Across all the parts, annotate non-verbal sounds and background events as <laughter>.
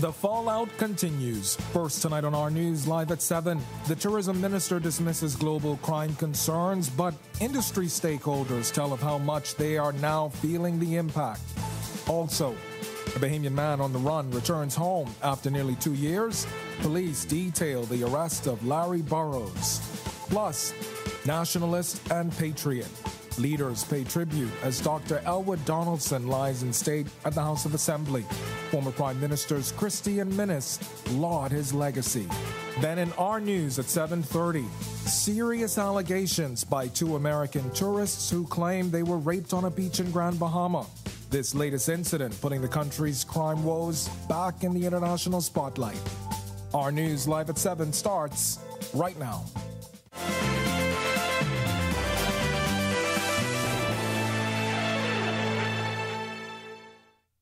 The fallout continues. First tonight on our news, live at 7. The tourism minister dismisses global crime concerns, but industry stakeholders tell of how much they are now feeling the impact. Also, a Bahamian man on the run returns home after nearly two years. Police detail the arrest of Larry Burrows. Plus, nationalist and patriot. Leaders pay tribute as Dr. Elwood Donaldson lies in state at the House of Assembly. Former Prime Ministers Christie and Minnis laud his legacy. Then in our news at 7:30, serious allegations by two American tourists who claim they were raped on a beach in Grand Bahama. This latest incident putting the country's crime woes back in the international spotlight. Our news live at 7 starts right now.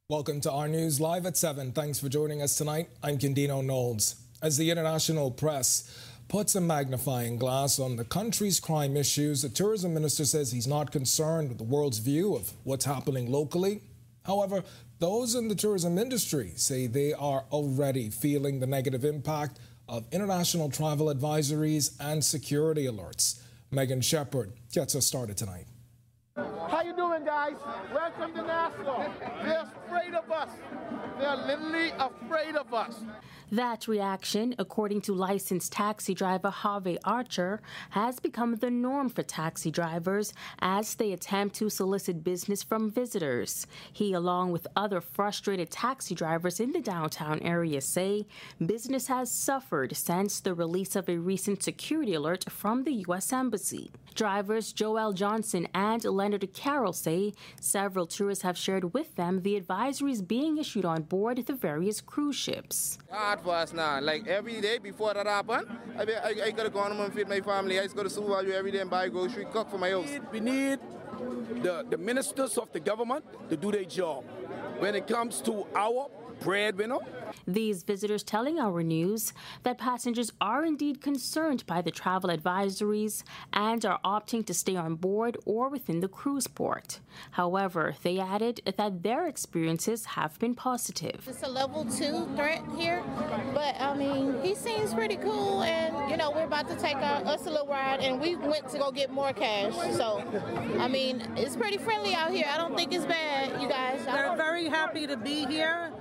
Welcome to our news live at 7. Thanks for joining us tonight. I'm Candino Knowles. As the international press puts a magnifying glass on the country's crime issues, the tourism minister says he's not concerned with the world's view of what's happening locally. However, those in the tourism industry say they are already feeling the negative impact of international travel advisories and security alerts. Megan Shepard gets us started tonight. How you doing, guys? Welcome to Nassau. They're afraid of us. They're literally afraid of us. That reaction, according to licensed taxi driver Harvey Archer, has become the norm for taxi drivers as they attempt to solicit business from visitors. He, along with other frustrated taxi drivers in the downtown area, say business has suffered since the release of a recent security alert from the U.S. Embassy. Drivers Joel Johnson and Leonard Carroll say several tourists have shared with them the advisories being issued on board the various cruise ships hard for us now. Like every day before that happened, I, I, I gotta go home and feed my family. I just go to supervalue every day and buy grocery, cook for my house. We need the, the ministers of the government to do their job. When it comes to our breadwinner, these visitors telling our news that passengers are indeed concerned by the travel advisories and are opting to stay on board or within the cruise port. However, they added that their experiences have been positive. It's a level two threat here, but I mean, he seems pretty cool, and you know, we're about to take our, us a little ride, and we went to go get more cash. So, I mean, it's pretty friendly out here. I don't think it's bad, you guys. They're very happy to be here.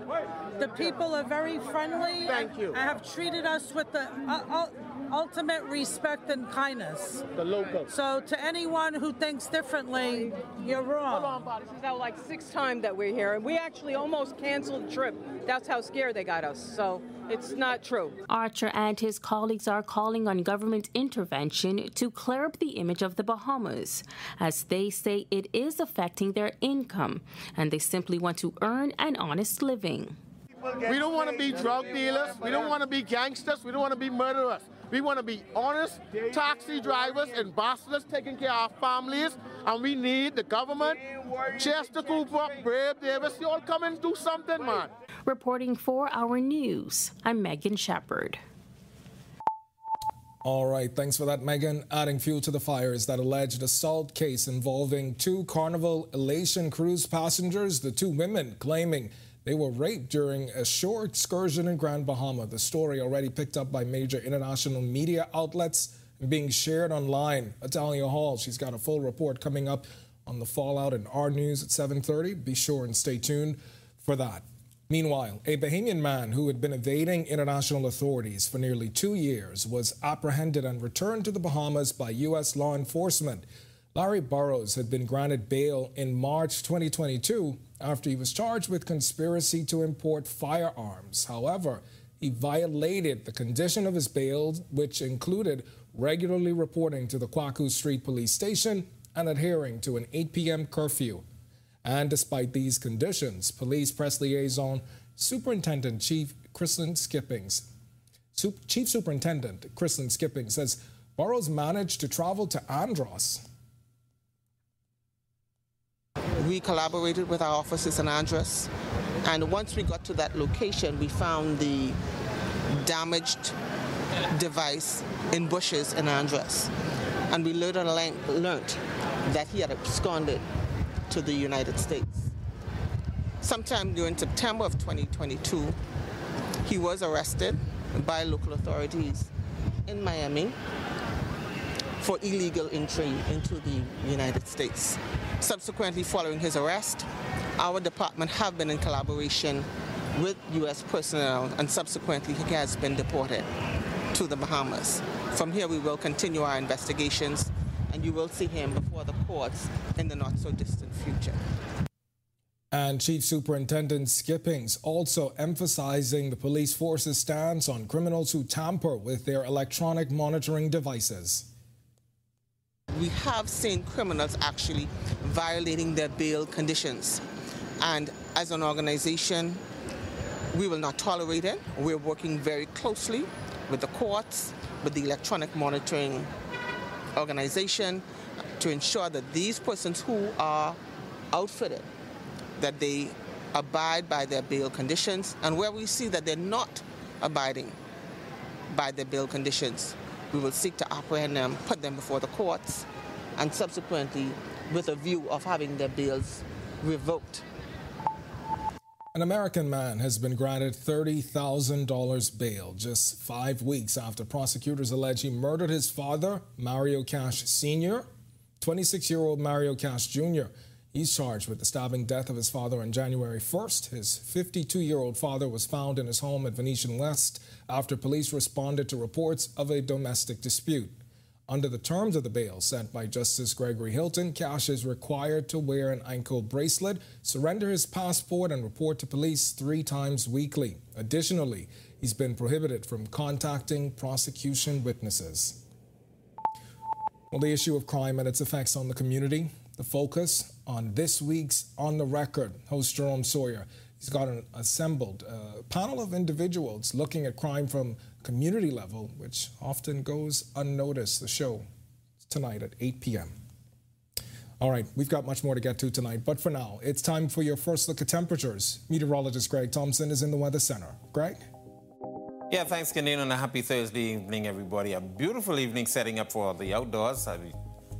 The people are very friendly. Thank you. I have treated us with the uh, ultimate respect and kindness. The local. So to anyone who thinks differently, you're wrong. Hold on, Bob. This is our like sixth time that we're here, and we actually almost canceled the trip. That's how scared they got us. So it's not true. Archer and his colleagues are calling on government intervention to clear up the image of the Bahamas, as they say it is affecting their income, and they simply want to earn an honest living. We don't want to be drug dealers. We don't want to be gangsters. We don't want to be murderers. We want to be honest taxi drivers, ambassadors taking care of our families, and we need the government, Chester Cooper, Brave Davis, you all come and do something, man. Reporting for our news, I'm Megan Shepard. All right, thanks for that, Megan. Adding fuel to the fire is that alleged assault case involving two Carnival Elation cruise passengers, the two women claiming they were raped during a shore excursion in Grand Bahama. The story already picked up by major international media outlets and being shared online. Atalia Hall, she's got a full report coming up on the fallout in our news at 7.30. Be sure and stay tuned for that. Meanwhile, a Bahamian man who had been evading international authorities for nearly two years was apprehended and returned to the Bahamas by U.S. law enforcement. Larry Burrows had been granted bail in March 2022 after he was charged with conspiracy to import firearms. However, he violated the condition of his bail, which included regularly reporting to the Quackoo Street Police Station and adhering to an 8 p.m. curfew. And despite these conditions, Police Press Liaison Superintendent Chief Chrislyn Skippings, Chief Superintendent Chrislyn Skippings says Burrows managed to travel to Andros we collaborated with our officers in Andros, and once we got to that location, we found the damaged device in bushes in Andros. And we learned that he had absconded to the United States. Sometime during September of 2022, He was arrested by local authorities in Miami for illegal entry into the United States. Subsequently, following his arrest, our department have been in collaboration with U.S. personnel and subsequently he has been deported to the Bahamas. From here, we will continue our investigations and you will see him before the courts in the not so distant future. And Chief Superintendent Skippings also emphasizing the police force's stance on criminals who tamper with their electronic monitoring devices. We have seen criminals actually violating their bail conditions. And as an organization, we will not tolerate it. We're working very closely with the courts, with the electronic monitoring organization to ensure that these persons who are outfitted, that they abide by their bail conditions, and where we see that they're not abiding by their bail conditions, we will seek to apprehend them, put them before the courts, and subsequently with a view of having their bills revoked. An American man has been granted $30,000 bail just five weeks after prosecutors allege he murdered his father, Mario Cash Sr., 26 year old Mario Cash Jr. He's charged with the stabbing death of his father on January 1st. His 52 year old father was found in his home at Venetian West after police responded to reports of a domestic dispute. Under the terms of the bail sent by Justice Gregory Hilton, Cash is required to wear an ankle bracelet, surrender his passport, and report to police three times weekly. Additionally, he's been prohibited from contacting prosecution witnesses. Well, the issue of crime and its effects on the community, the focus on this week's On the Record. Host Jerome Sawyer. He's got an assembled uh, panel of individuals looking at crime from community level, which often goes unnoticed. The show tonight at 8 p.m. All right, we've got much more to get to tonight, but for now, it's time for your first look at temperatures. Meteorologist Greg Thompson is in the Weather Center. Greg? Yeah, thanks, Candido, and a happy Thursday evening, everybody. A beautiful evening setting up for the outdoors. Are you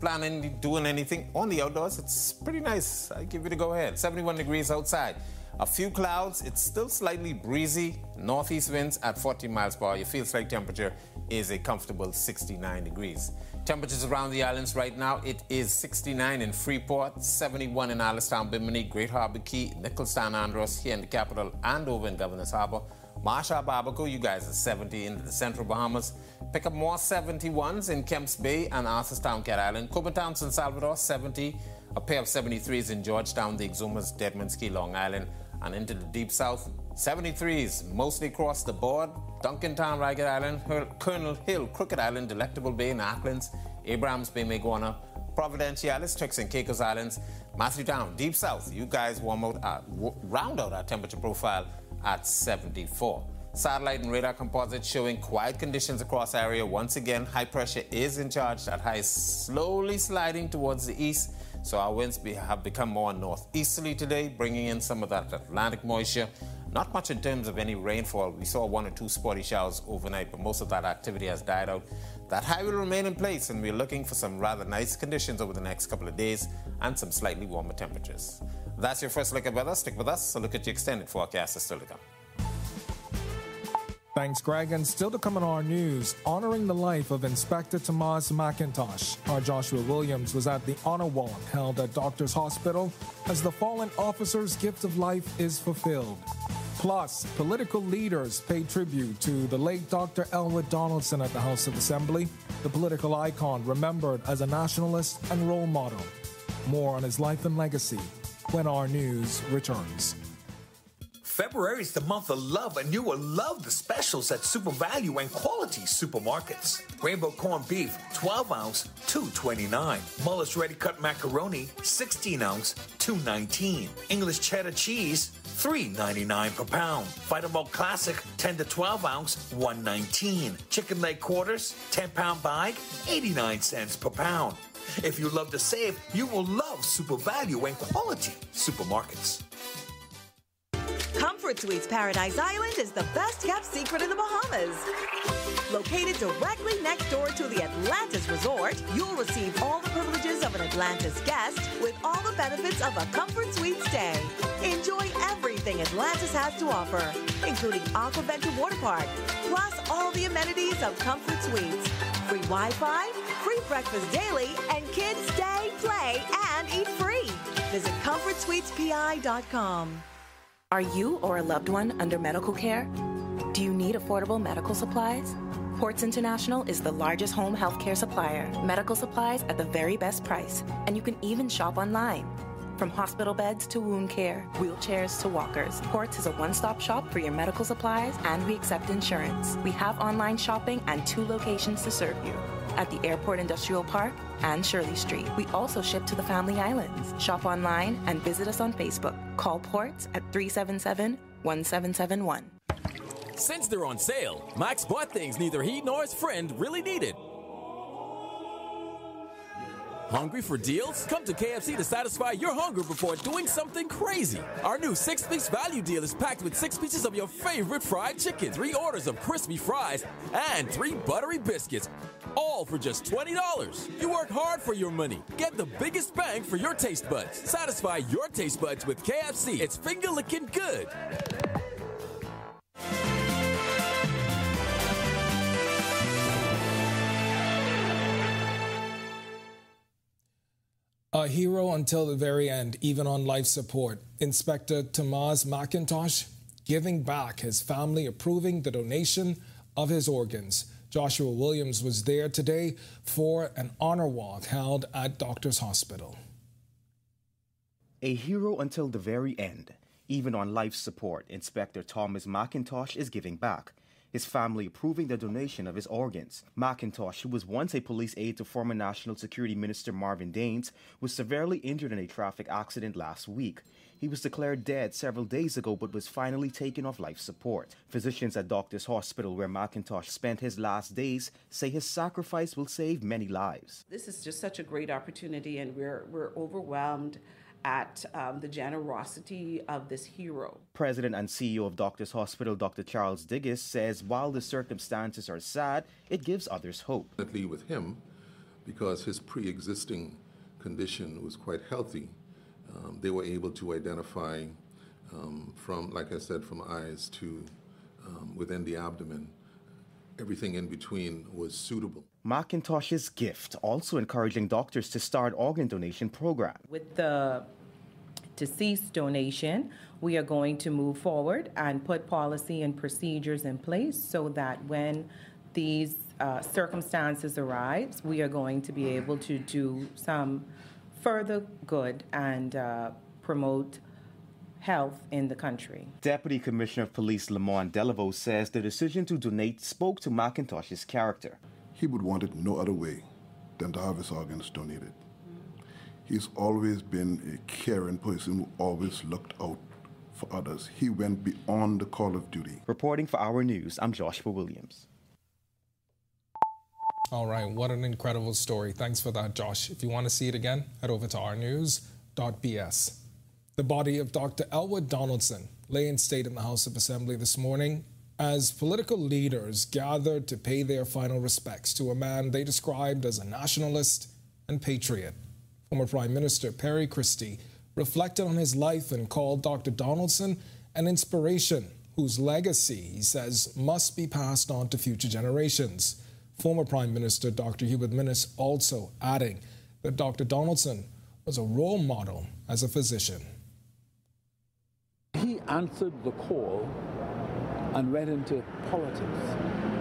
planning doing anything on the outdoors? It's pretty nice. I give you the go ahead. 71 degrees outside. A few clouds, it's still slightly breezy, northeast winds at 40 miles per hour. Your field strike temperature is a comfortable 69 degrees. Temperatures around the islands right now, it is 69 in Freeport, 71 in Allenstown, Bimini, Great Harbor Cay, Nicholstown, Andros, here in the capital, and over in Governor's Harbor. Marshall, Abaco, you guys are 70 in the central Bahamas. Pick up more 71s in Kemps Bay and Arthurstown, Cat Island. Copenhagen, San Salvador, 70. A pair of 73s in Georgetown, the Exumas, Deadman's Cay, Long Island and into the deep south. 73s mostly across the board. Duncantown, Ragged Island, Colonel Hill, Crooked Island, Delectable Bay, Acklins, Abrams Bay, Mayaguana, Providenciales, Turks and Caicos Islands, Matthewtown, deep south. You guys warm out, uh, round out our temperature profile at 74. Satellite and radar composites showing quiet conditions across area. Once again, high pressure is in charge. That high is slowly sliding towards the east. So our winds be, have become more northeasterly today, bringing in some of that Atlantic moisture. Not much in terms of any rainfall. We saw one or two spotty showers overnight, but most of that activity has died out. That high will remain in place, and we're looking for some rather nice conditions over the next couple of days and some slightly warmer temperatures. That's your first look at weather. Stick with us. So look at your extended forecast is still to come. Thanks, Greg. And still to come in our news, honoring the life of Inspector Thomas McIntosh. Our Joshua Williams was at the honor walk held at Doctors Hospital as the fallen officer's gift of life is fulfilled. Plus, political leaders pay tribute to the late Dr. Elwood Donaldson at the House of Assembly, the political icon remembered as a nationalist and role model. More on his life and legacy when our news returns. February is the month of love, and you will love the specials at Super Value and Quality Supermarkets. Rainbow corned beef, 12 ounce, 229. Mullis ready cut macaroni, 16 ounce, 219. English cheddar cheese, 3.99 per pound. Vitamalt Classic 10 to 12 ounce 119. Chicken leg quarters 10 pound bag 89 cents per pound. If you love to save, you will love super value and Quality Supermarkets. Comfort Suites Paradise Island is the best kept secret in the Bahamas. Located directly next door to the Atlantis Resort, you'll receive all the privileges of an Atlantis guest with all the benefits of a Comfort Suite stay. Enjoy everything Atlantis has to offer, including Aquaventure Water Park, plus all the amenities of Comfort Suites. Free Wi Fi, free breakfast daily, and kids stay, play, and eat free. Visit ComfortSuitesPI.com. Are you or a loved one under medical care? Do you need affordable medical supplies? Ports International is the largest home healthcare supplier. Medical supplies at the very best price, and you can even shop online. From hospital beds to wound care, wheelchairs to walkers, Ports is a one stop shop for your medical supplies, and we accept insurance. We have online shopping and two locations to serve you at the Airport Industrial Park and Shirley Street. We also ship to the Family Islands. Shop online and visit us on Facebook. Call Ports at 377 1771. Since they're on sale, Max bought things neither he nor his friend really needed. Hungry for deals? Come to KFC to satisfy your hunger before doing something crazy. Our new six piece value deal is packed with six pieces of your favorite fried chicken, three orders of crispy fries, and three buttery biscuits. All for just $20. You work hard for your money. Get the biggest bang for your taste buds. Satisfy your taste buds with KFC. It's finger licking good. A hero until the very end, even on life support. Inspector Thomas McIntosh giving back, his family approving the donation of his organs. Joshua Williams was there today for an honor walk held at Doctors Hospital. A hero until the very end. Even on life support, Inspector Thomas McIntosh is giving back his family approving the donation of his organs. McIntosh, who was once a police aide to former National Security Minister Marvin Dames, was severely injured in a traffic accident last week. He was declared dead several days ago but was finally taken off life support. Physicians at Doctors Hospital, where McIntosh spent his last days, say his sacrifice will save many lives. This is just such a great opportunity, and we're, we're overwhelmed at um, the generosity of this hero. President and CEO of Doctors Hospital, Dr. Charles Diggiss, says while the circumstances are sad, it gives others hope. Definitely with him, because his pre existing condition was quite healthy, um, they were able to identify um, from, like I said, from eyes to um, within the abdomen. Everything in between was suitable. McIntosh's gift also encouraging doctors to start organ donation program. With the deceased donation, we are going to move forward and put policy and procedures in place so that when these uh, circumstances arise, we are going to be able to do some further good and uh, promote health in the country. Deputy Commissioner of Police Leamond Deleveaux says the decision to donate spoke to McIntosh's character. He would want it no other way than to have his organs donated. He's always been a caring person who always looked out for others. He went beyond the call of duty. Reporting for Our News, I'm Joshua Williams. All right, what an incredible story. Thanks for that, Josh. If you want to see it again, head over to ournews.bs. The body of Dr. Elwood Donaldson lay in state in the House of Assembly this morning as political leaders gathered to pay their final respects to a man they described as a nationalist and patriot. Former Prime Minister Perry Christie reflected on his life and called Dr. Donaldson an inspiration whose legacy, he says, must be passed on to future generations. Former Prime Minister Dr. Hubert Minnis also adding that Dr. Donaldson was a role model as a physician. He answered the call and went into politics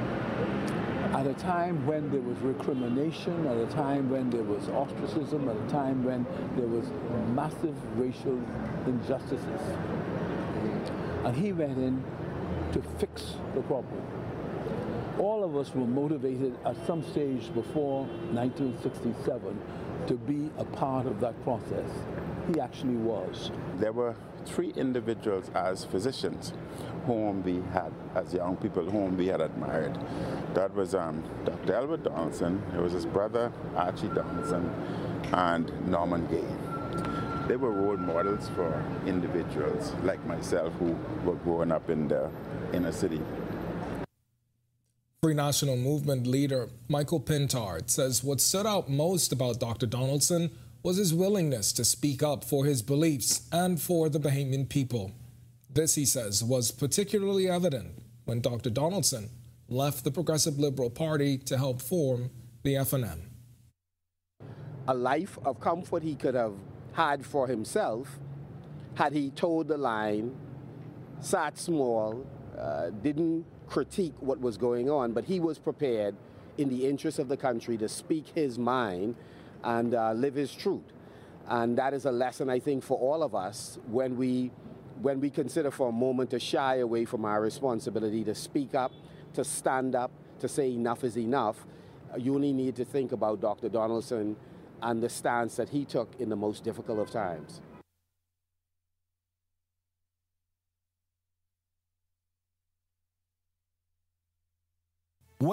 at a time when there was recrimination, at a time when there was ostracism, at a time when there was massive racial injustices. And he went in to fix the problem. All of us were motivated at some stage before 1967 to be a part of that process. He actually was. There were three individuals as physicians whom we had, as young people, whom we had admired. That was um, Dr. Albert Donaldson, it was his brother Archie Donaldson, and Norman Gay. they were role models for individuals like myself who were growing up in the inner city. Free National Movement leader Michael Pintard says what stood out most about Dr. Donaldson was his willingness to speak up for his beliefs and for the Bahamian people. This, he says, was particularly evident when Dr. Donaldson left the Progressive Liberal Party to help form the FNM. A life of comfort he could have had for himself had he toed the line, sat small, uh, didn't critique what was going on, but he was prepared in the interest of the country to speak his mind and uh, live his truth. And that is a lesson, I think, for all of us when we, when we consider for a moment to shy away from our responsibility to speak up, to stand up, to say enough is enough. You only need to think about Dr. Donaldson and the stance that he took in the most difficult of times.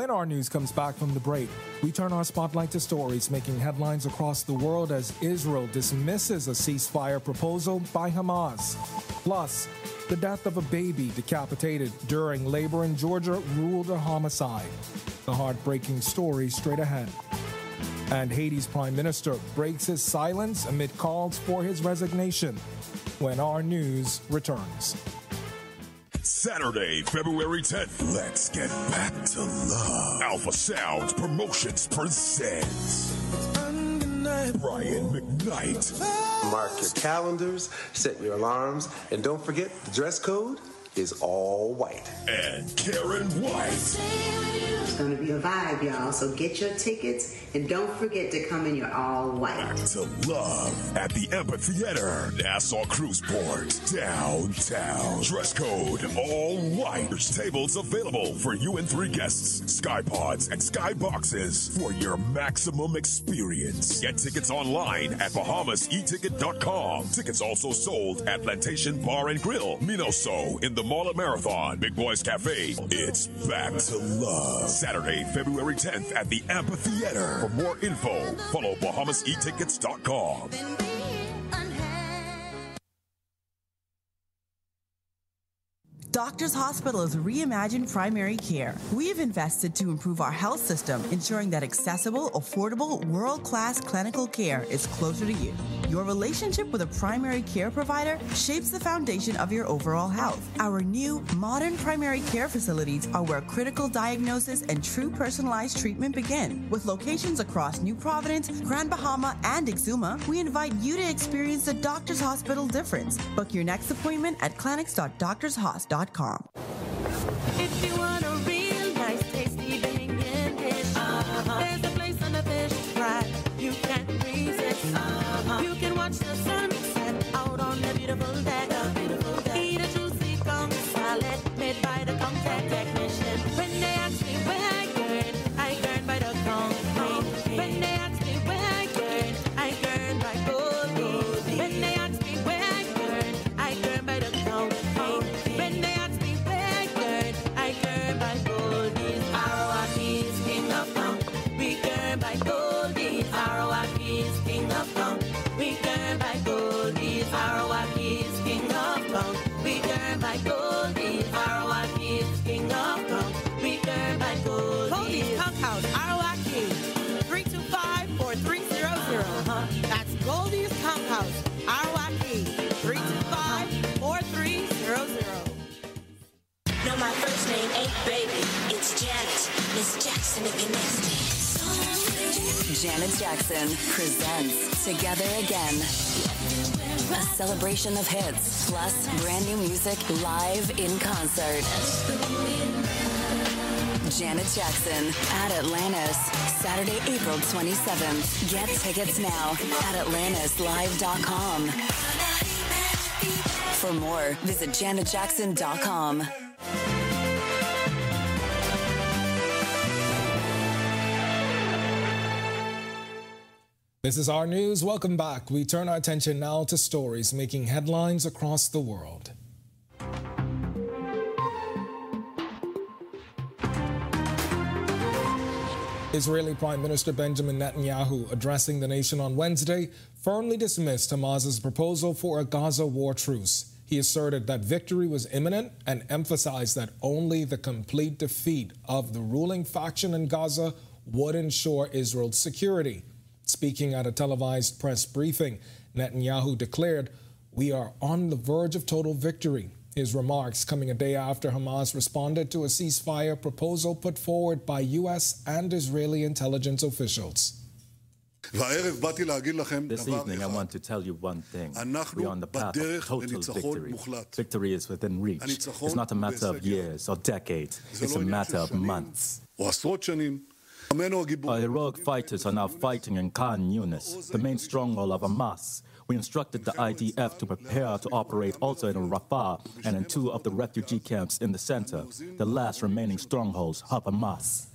When our news comes back from the break, we turn our spotlight to stories making headlines across the world as Israel dismisses a ceasefire proposal by Hamas. Plus, the death of a baby decapitated during labor in Georgia ruled a homicide. The heartbreaking story straight ahead. And Haiti's prime minister breaks his silence amid calls for his resignation when our news returns. Saturday, February 10th. Let's get back to love. Alpha Sounds Promotions presents Brian McKnight. Mark your calendars, set your alarms, and don't forget the dress code is all white. And Karen White. It's going to be a vibe, y'all. So get your tickets and don't forget to come in your all white. Back to love at the Amphitheater, Nassau Cruiseport, downtown. Dress code all white. There's tables available for you and three guests, sky pods and sky boxes for your maximum experience. Get tickets online at BahamasEticket.com. Tickets also sold at Plantation Bar and Grill, Minoso in the Mall of Marathon, Big Boys Cafe. It's back to love. Saturday, February 10th at the Amphitheater. For more info, follow BahamasEtickets.com. Doctors Hospital is reimagined primary care. We have invested to improve our health system, ensuring that accessible, affordable, world class clinical care is closer to you. Your relationship with a primary care provider shapes the foundation of your overall health. Our new, modern primary care facilities are where critical diagnosis and true personalized treatment begin. With locations across New Providence, Grand Bahama, and Exuma, we invite you to experience the Doctors Hospital difference. Book your next appointment at clinics.doctorshos.com. If Janet Jackson presents Together Again. A celebration of hits, plus brand new music live in concert. Janet Jackson at Atlantis, Saturday, April 27th. Get tickets now at atlantislive.com. For more, visit janetjackson.com. This is our news. Welcome back. We turn our attention now to stories making headlines across the world. Israeli Prime Minister Benjamin Netanyahu addressing the nation on Wednesday firmly dismissed Hamas's proposal for a Gaza war truce. He asserted that victory was imminent and emphasized that only the complete defeat of the ruling faction in Gaza would ensure Israel's security. Speaking at a televised press briefing, Netanyahu declared, We are on the verge of total victory. His remarks coming a day after Hamas responded to a ceasefire proposal put forward by U.S. and Israeli intelligence officials. This evening, I want to tell you one thing. We are on the path of total victory. Victory is within reach. It's not a matter of years or decades, it's a matter of months. Our heroic fighters are now fighting in Khan Yunis, the main stronghold of Hamas. We instructed the IDF to prepare to operate also in Rafah and in two of the refugee camps in the center, the last remaining strongholds of Hamas.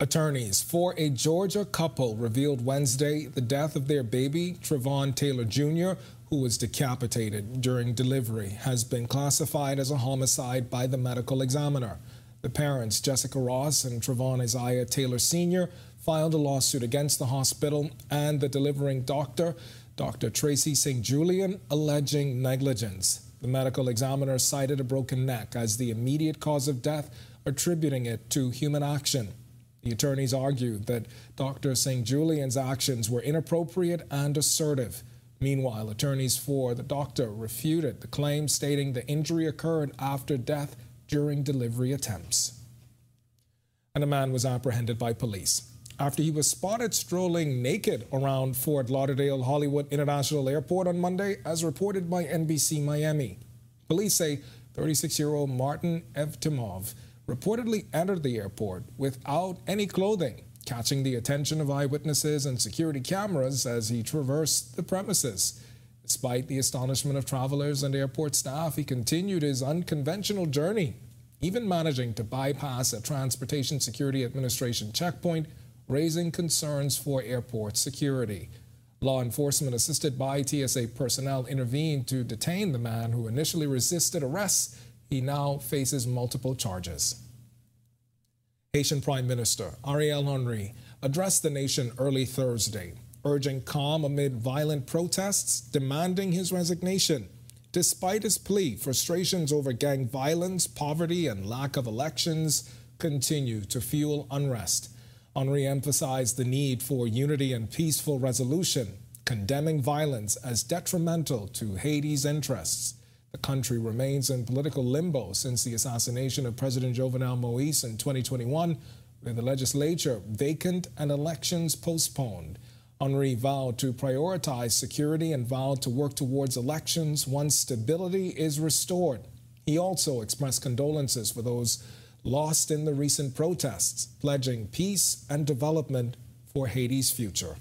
Attorneys for a Georgia couple revealed Wednesday the death of their baby, Trevon Taylor Jr., who was decapitated during delivery, has been classified as a homicide by the medical examiner. The parents, Jessica Ross and Trevon Isaiah Taylor Sr., filed a lawsuit against the hospital and the delivering doctor, Dr. Tracy St. Julian, alleging negligence. The medical examiner cited a broken neck as the immediate cause of death, attributing it to human action. The attorneys argued that Dr. St. Julian's actions were inappropriate and assertive. Meanwhile, attorneys for the doctor refuted the claim, stating the injury occurred after death during delivery attempts. And a man was apprehended by police after he was spotted strolling naked around Fort Lauderdale Hollywood International Airport on Monday, as reported by NBC Miami. Police say 36 year old Martin Evtimov reportedly entered the airport without any clothing, catching the attention of eyewitnesses and security cameras as he traversed the premises. Despite the astonishment of travelers and airport staff, he continued his unconventional journey, even managing to bypass a Transportation Security Administration checkpoint, raising concerns for airport security. Law enforcement, assisted by TSA personnel, intervened to detain the man who initially resisted arrest. He now faces multiple charges. Haitian Prime Minister Ariel Henry addressed the nation early Thursday urging calm amid violent protests, demanding his resignation. Despite his plea, frustrations over gang violence, poverty, and lack of elections continue to fuel unrest. Henry emphasized the need for unity and peaceful resolution, condemning violence as detrimental to Haiti's interests. The country remains in political limbo since the assassination of President Jovenel Moise in 2021, with the legislature vacant and elections postponed. Henry vowed to prioritize security and vowed to work towards elections once stability is restored. He also expressed condolences for those lost in the recent protests, pledging peace and development for Haiti's future.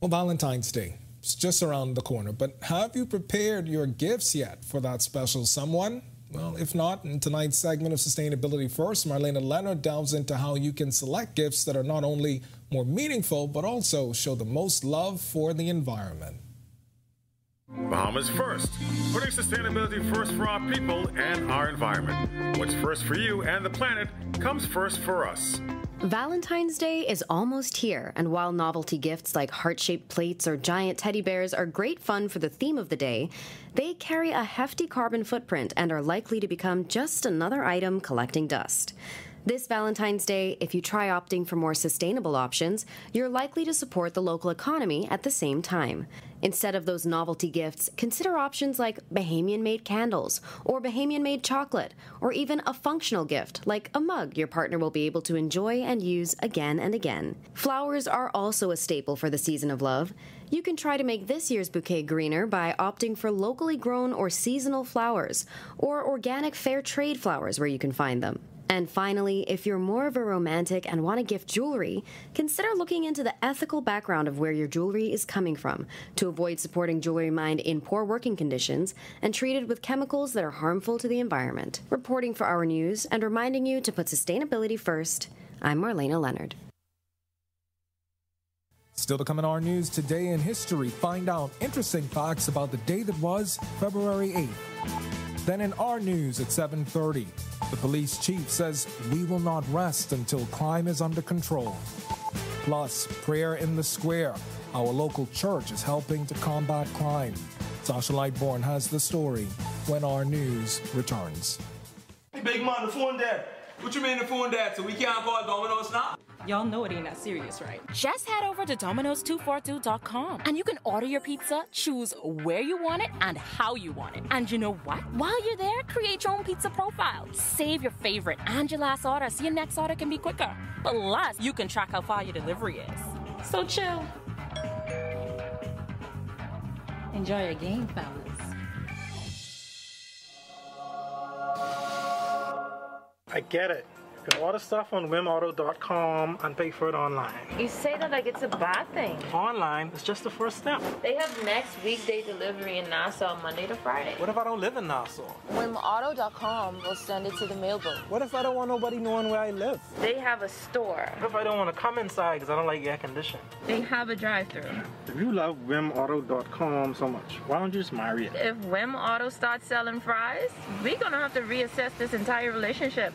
Well, Valentine's Day is just around the corner, but have you prepared your gifts yet for that special someone? Well, if not, in tonight's segment of Sustainability First, Marlena Leonard delves into how you can select gifts that are not only more meaningful, but also show the most love for the environment. Bahamas First, putting sustainability first for our people and our environment. What's first for you and the planet comes first for us. Valentine's Day is almost here, and while novelty gifts like heart shaped plates or giant teddy bears are great fun for the theme of the day, they carry a hefty carbon footprint and are likely to become just another item collecting dust. This Valentine's Day, if you try opting for more sustainable options, you're likely to support the local economy at the same time. Instead of those novelty gifts, consider options like Bahamian made candles, or Bahamian made chocolate, or even a functional gift like a mug your partner will be able to enjoy and use again and again. Flowers are also a staple for the season of love. You can try to make this year's bouquet greener by opting for locally grown or seasonal flowers, or organic fair trade flowers where you can find them. And finally, if you're more of a romantic and want to gift jewelry, consider looking into the ethical background of where your jewelry is coming from to avoid supporting jewelry mined in poor working conditions and treated with chemicals that are harmful to the environment. Reporting for our news and reminding you to put sustainability first, I'm Marlena Leonard. Still to come in our news today in history, find out interesting facts about the day that was February 8th. Then in our news at 7:30, the police chief says we will not rest until crime is under control. Plus, prayer in the square. Our local church is helping to combat crime. Sasha Lightborn has the story when our news returns. Hey, big man, the phone dead. What you mean the phone dead? So we can't call Domino's now? Y'all know it ain't that serious, right? Just head over to Domino's242.com and you can order your pizza, choose where you want it and how you want it. And you know what? While you're there, create your own pizza profile. Save your favorite and your last order so your next order can be quicker. Plus, you can track how far your delivery is. So chill. Enjoy your game, fellas. I get it. You can order stuff on wimauto.com and pay for it online. You say that like it's a bad thing. Online is just the first step. They have next weekday delivery in Nassau Monday to Friday. What if I don't live in Nassau? WimAuto.com will send it to the mailbox. What if I don't want nobody knowing where I live? They have a store. What if I don't want to come inside because I don't like air conditioning? They have a drive-through. If you love WimAuto.com so much, why don't you just marry it? If Wim Auto starts selling fries, we're gonna have to reassess this entire relationship.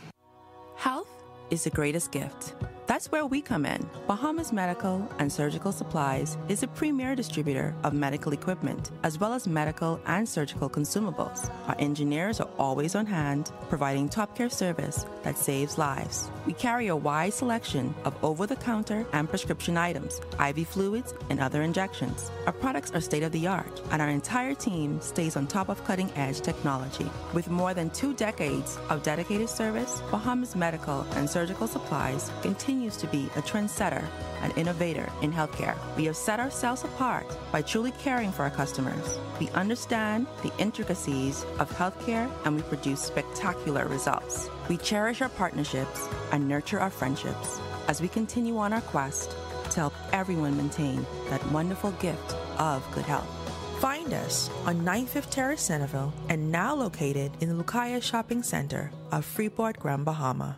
Health is the greatest gift. That's where we come in. Bahamas Medical and Surgical Supplies is a premier distributor of medical equipment, as well as medical and surgical consumables. Our engineers are always on hand, providing top care service that saves lives. We carry a wide selection of over the counter and prescription items, IV fluids, and other injections. Our products are state of the art, and our entire team stays on top of cutting edge technology. With more than two decades of dedicated service, Bahamas Medical and Surgical Supplies continues to be a trendsetter and innovator in healthcare. We have set ourselves apart by truly caring for our customers. We understand the intricacies of healthcare and we produce spectacular results. We cherish our partnerships and nurture our friendships as we continue on our quest to help everyone maintain that wonderful gift of good health. Find us on 95th Terrace, Centerville, and now located in the Lucaya Shopping Center of Freeport, Grand Bahama.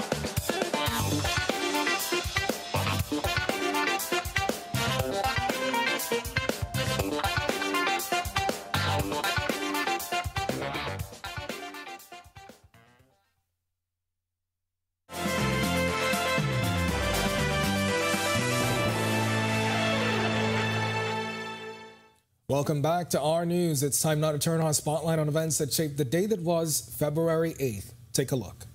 Welcome back to our news. It's time now to turn our spotlight on events that shaped the day that was February 8th. Take a look.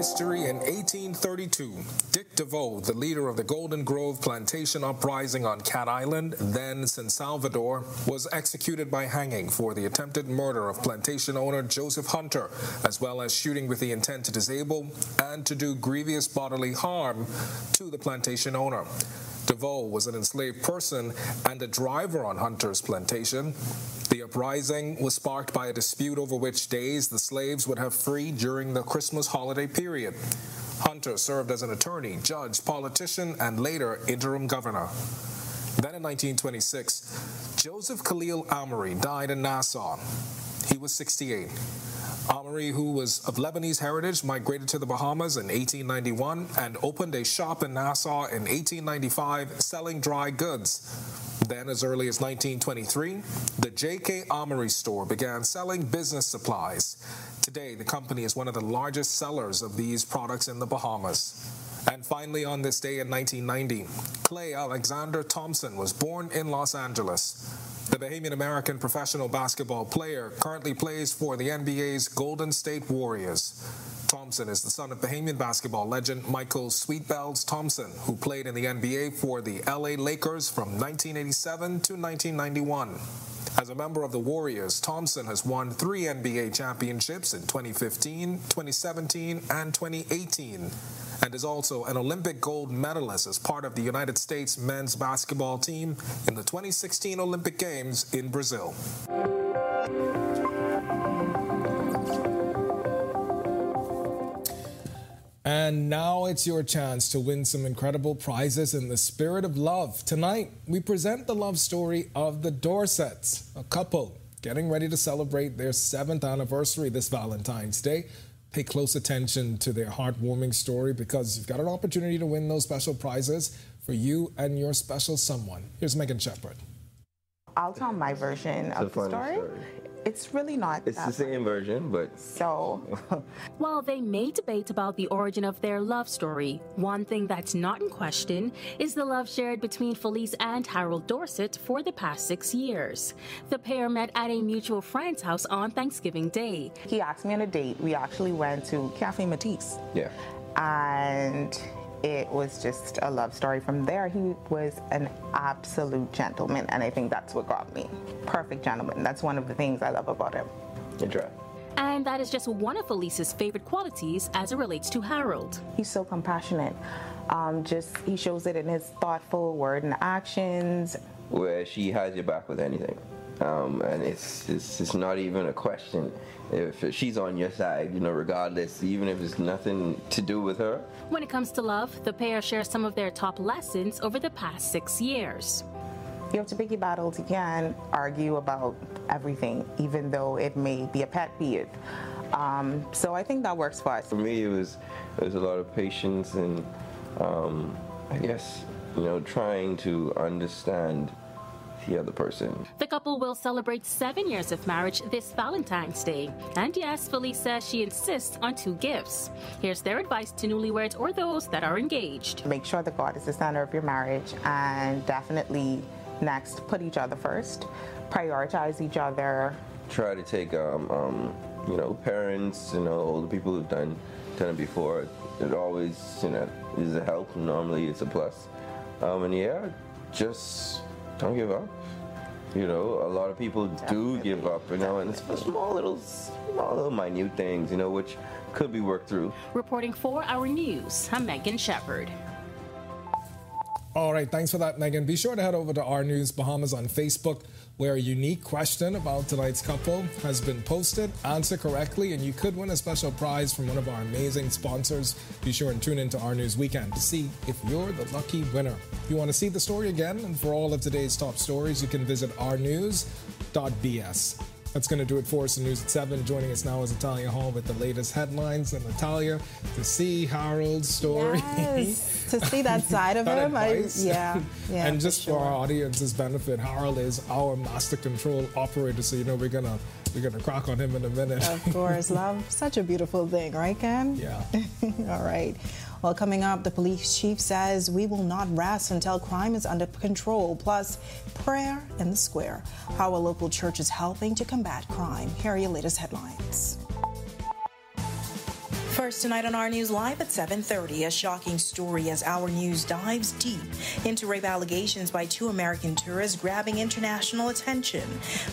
History in 1832, Dick DeVoe, the leader of the Golden Grove Plantation Uprising on Cat Island, then San Salvador, was executed by hanging for the attempted murder of plantation owner Joseph Hunter, as well as shooting with the intent to disable and to do grievous bodily harm to the plantation owner. DeVoe was an enslaved person and a driver on Hunter's plantation. The uprising was sparked by a dispute over which days the slaves would have free during the Christmas holiday period. Hunter served as an attorney, judge, politician, and later interim governor. Then in 1926, Joseph Khalil Amory died in Nassau. He was 68. Amory, who was of Lebanese heritage, migrated to the Bahamas in 1891 and opened a shop in Nassau in 1895 selling dry goods. Then, as early as 1923, the J.K. Amory store began selling business supplies. Today, the company is one of the largest sellers of these products in the Bahamas. And finally, on this day in 1990, Klay Alexander Thompson was born in Los Angeles. The Bahamian American professional basketball player currently plays for the NBA's Golden State Warriors. Thompson is the son of Bahamian basketball legend Mychal Sweetbells Thompson, who played in the NBA for the LA Lakers from 1987 to 1991. As a member of the Warriors, Thompson has won three NBA championships in 2015, 2017, and 2018, and is also an Olympic gold medalist as part of the United States men's basketball team in the 2016 Olympic Games in Brazil. And now it's your chance to win some incredible prizes in the spirit of love. Tonight, we present the love story of the Dorsets, a couple getting ready to celebrate their seventh anniversary this Valentine's Day. Pay close attention to their heartwarming story because you've got an opportunity to win those special prizes for you and your special someone. Here's Megan Shepard. I'll tell my version It's of the story. story. It's really not It's that the same version, but so <laughs> While they may debate about the origin of their love story, one thing that's not in question is the love shared between Felice and Harold Dorset for the past six years. The pair met at a mutual friend's house on Thanksgiving Day. he asked me on a date. We actually went to Cafe Matisse. yeah. and it was just a love story from there. He was an absolute gentleman, and I think that's what got me. Perfect gentleman. That's one of the things I love about him. Enjoy. And that is just one of Felice's favorite qualities as it relates to Harold. He's so compassionate. Um, just he shows it in his thoughtful word and actions. Where she has your back with anything. Um, and it's, it's it's not even a question. If she's on your side, you know, regardless, even if it's nothing to do with her, When it comes to love, the pair share some of their top lessons over the past six years. You have to pick your battles. You can't argue about everything, even though it may be a pet peeve. Um, so I think that works for us. For me, it was it was a lot of patience and um, I guess you know trying to understand the other person. The couple will celebrate seven years of marriage this Valentine's Day. And yes, Felice says she insists on two gifts. Here's their advice to newlyweds or those that are engaged. Make sure that God is the center of your marriage, and definitely next put each other first. Prioritize each other. Try to take um, um, you know parents, you know older people who've done done it before. It always you know is a help. Normally it's a plus. Um, and yeah, just don't give up. You know, a lot of people do give up, you know, and it's small little, small little minute things, you know, which could be worked through. Reporting for our news, I'm Megan Shepard. All right, thanks for that, Megan. Be sure to head over to our News Bahamas on Facebook, where a unique question about tonight's couple has been posted. Answer correctly, and you could win a special prize from one of our amazing sponsors. Be sure and tune into our News Weekend to see if you're the lucky winner. If you want to see the story again, and for all of today's top stories, you can visit ournews.bs. That's going to do it for us in News at 7. Joining us now is Natalia Hall with the latest headlines. And Natalia, to see Harold's story. Yes, to see that <laughs> side of That him. I, yeah, <laughs> yeah. and just for our audience's benefit, Harold is our master control operator, so you know we're gonna we're gonna crack on him in a minute. Of course, love, <laughs> such a beautiful thing, right, Ken? Yeah. All right. Well, coming up, the police chief says we will not rest until crime is under control. Plus, prayer in the square. How a local church is helping to combat crime. Here are your latest headlines. First tonight on our news live at 7:30, a shocking story as our news dives deep into rape allegations by two American tourists grabbing international attention.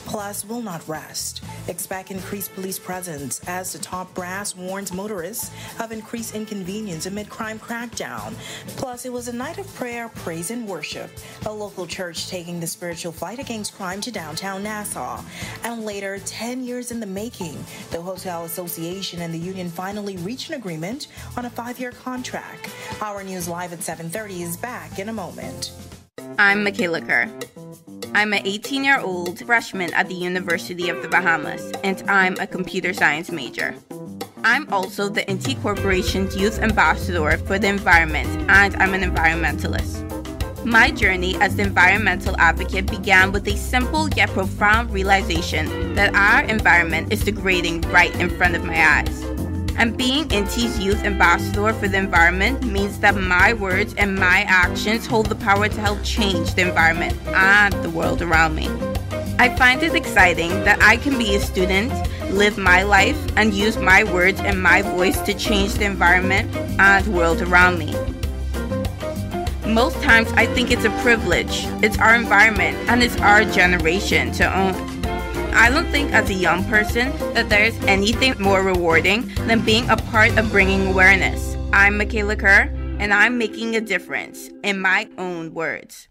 Plus, will not rest. Expect increased police presence as the top brass warns motorists of increased inconvenience amid crime crackdown. Plus, it was a night of prayer, praise, and worship. A local church taking the spiritual fight against crime to downtown Nassau. And later, 10 years in the making, the Hotel Association and the union finally reached an agreement on a five-year contract. Our news live at 7:30 is back in a moment. I'm Michaela Kerr. I'm an 18 year old freshman at the University of the Bahamas, and I'm a computer science major. I'm also the NT Corporation's Youth Ambassador for the Environment, and I'm an environmentalist. My journey as the environmental advocate began with a simple yet profound realization that our environment is degrading right in front of my eyes. And being NT's youth ambassador for the environment means that my words and my actions hold the power to help change the environment and the world around me. I find it exciting that I can be a student, live my life, and use my words and my voice to change the environment and the world around me. Most times I think it's a privilege. It's our environment and it's our generation to own. I don't think as a young person that there is anything more rewarding than being a part of bringing awareness. I'm Michaela Kerr and I'm making a difference in my own words.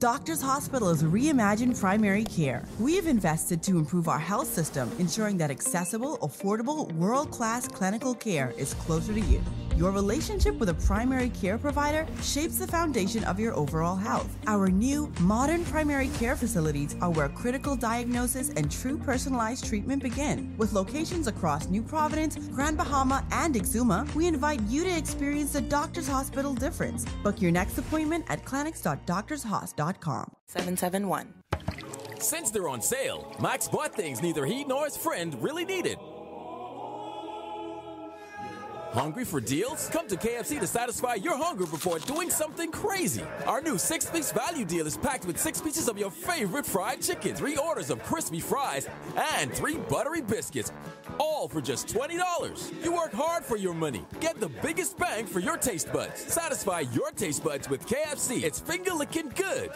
Doctors Hospital is reimagined primary care. We have invested to improve our health system, ensuring that accessible, affordable, world class clinical care is closer to you. Your relationship with a primary care provider shapes the foundation of your overall health. Our new, modern primary care facilities are where critical diagnosis and true personalized treatment begin. With locations across New Providence, Grand Bahama, and Exuma, we invite you to experience the Doctors Hospital difference. Book your next appointment at clinics.doctorshos.com. 771. Since they're on sale, Max bought things neither he nor his friend really needed. Hungry for deals? Come to KFC to satisfy your hunger before doing something crazy. Our new six piece value deal is packed with six pieces of your favorite fried chicken, three orders of crispy fries, and three buttery biscuits. All for just $20. You work hard for your money. Get the biggest bang for your taste buds. Satisfy your taste buds with KFC. It's finger licking good.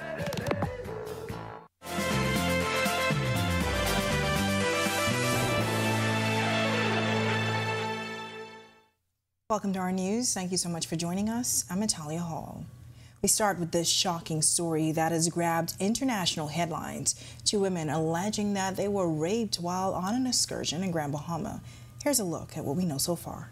Welcome to our news. Thank you so much for joining us. I'm Natalia Hall. We start with this shocking story that has grabbed international headlines. Two women alleging that they were raped while on an excursion in Grand Bahama. Here's a look at what we know so far.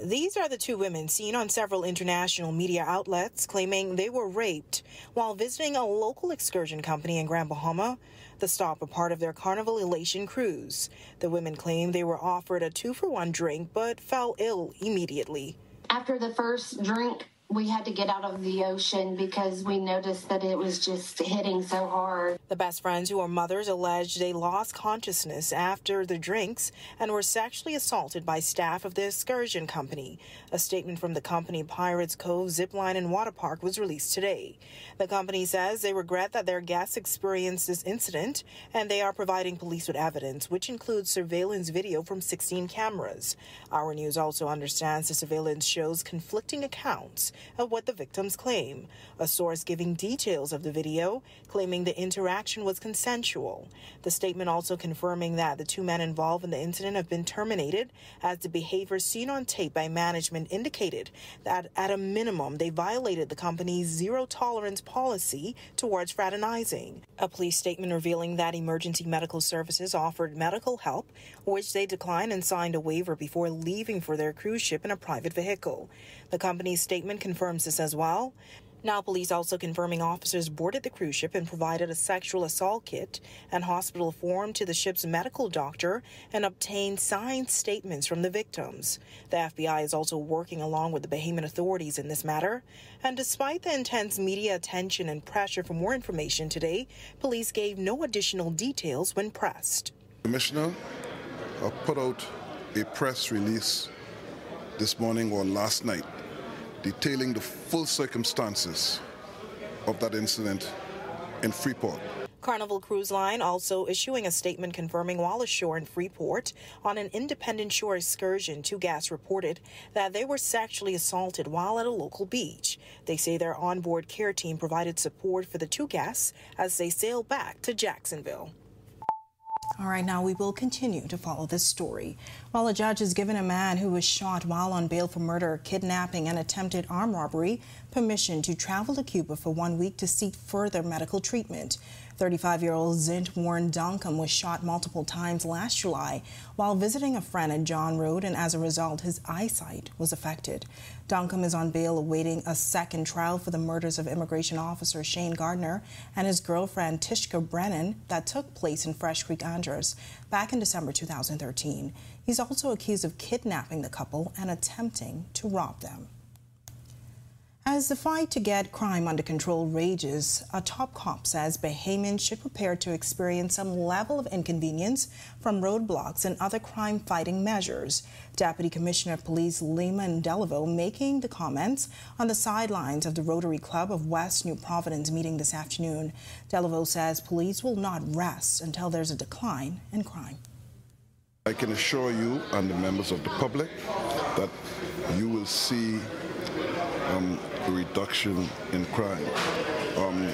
These are the two women seen on several international media outlets claiming they were raped while visiting a local excursion company in Grand Bahama. The stop a part of their Carnival Elation cruise. The women claim they were offered a two for one drink but fell ill immediately. After the first drink, we had to get out of the ocean because we noticed that it was just hitting so hard. The best friends, who are mothers, alleged they lost consciousness after the drinks and were sexually assaulted by staff of the excursion company. A statement from the company Pirates Cove Zipline and Water Park was released today. The company says they regret that their guests experienced this incident and they are providing police with evidence, which includes surveillance video from 16 cameras. Our news also understands the surveillance shows conflicting accounts of what the victims claim. A source giving details of the video, claiming the interaction was consensual. The statement also confirming that the two men involved in the incident have been terminated, as the behavior seen on tape by management indicated that at a minimum they violated the company's zero tolerance policy towards fraternizing. A police statement revealing that emergency medical services offered medical help, which they declined and signed a waiver before leaving for their cruise ship in a private vehicle. The company's statement confirms this as well. Now, police also confirming officers boarded the cruise ship and provided a sexual assault kit and hospital form to the ship's medical doctor and obtained signed statements from the victims. The FBI is also working along with the Bahamian authorities in this matter. And despite the intense media attention and pressure for more information today, police gave no additional details when pressed. Commissioner uh, put out a press release this morning or last night detailing the full circumstances of that incident in Freeport. Carnival Cruise Line also issuing a statement confirming while ashore in Freeport on an independent shore excursion, two guests reported that they were sexually assaulted while at a local beach. They say their onboard care team provided support for the two guests as they sailed back to Jacksonville. All right, now we will continue to follow this story. While a judge has given a man who was shot while on bail for murder, kidnapping, and attempted armed robbery permission to travel to Cuba for one week to seek further medical treatment. 35 year old Zint Warren Duncombe was shot multiple times last July while visiting a friend at John Road, and as a result, his eyesight was affected. Duncombe is on bail awaiting a second trial for the murders of immigration officer Shane Gardner and his girlfriend Tishka Brennan that took place in Fresh Creek, Andros, back in December 2013. He's also accused of kidnapping the couple and attempting to rob them. As the fight to get crime under control rages, a top cop says Bahamians should prepare to experience some level of inconvenience from roadblocks and other crime fighting measures. Deputy Commissioner of Police Leamond Deleveaux making the comments on the sidelines of the Rotary Club of West New Providence meeting this afternoon. Deleveaux says police will not rest until there's a decline in crime. I can assure you and the members of the public that you will see um, a reduction in crime. Um,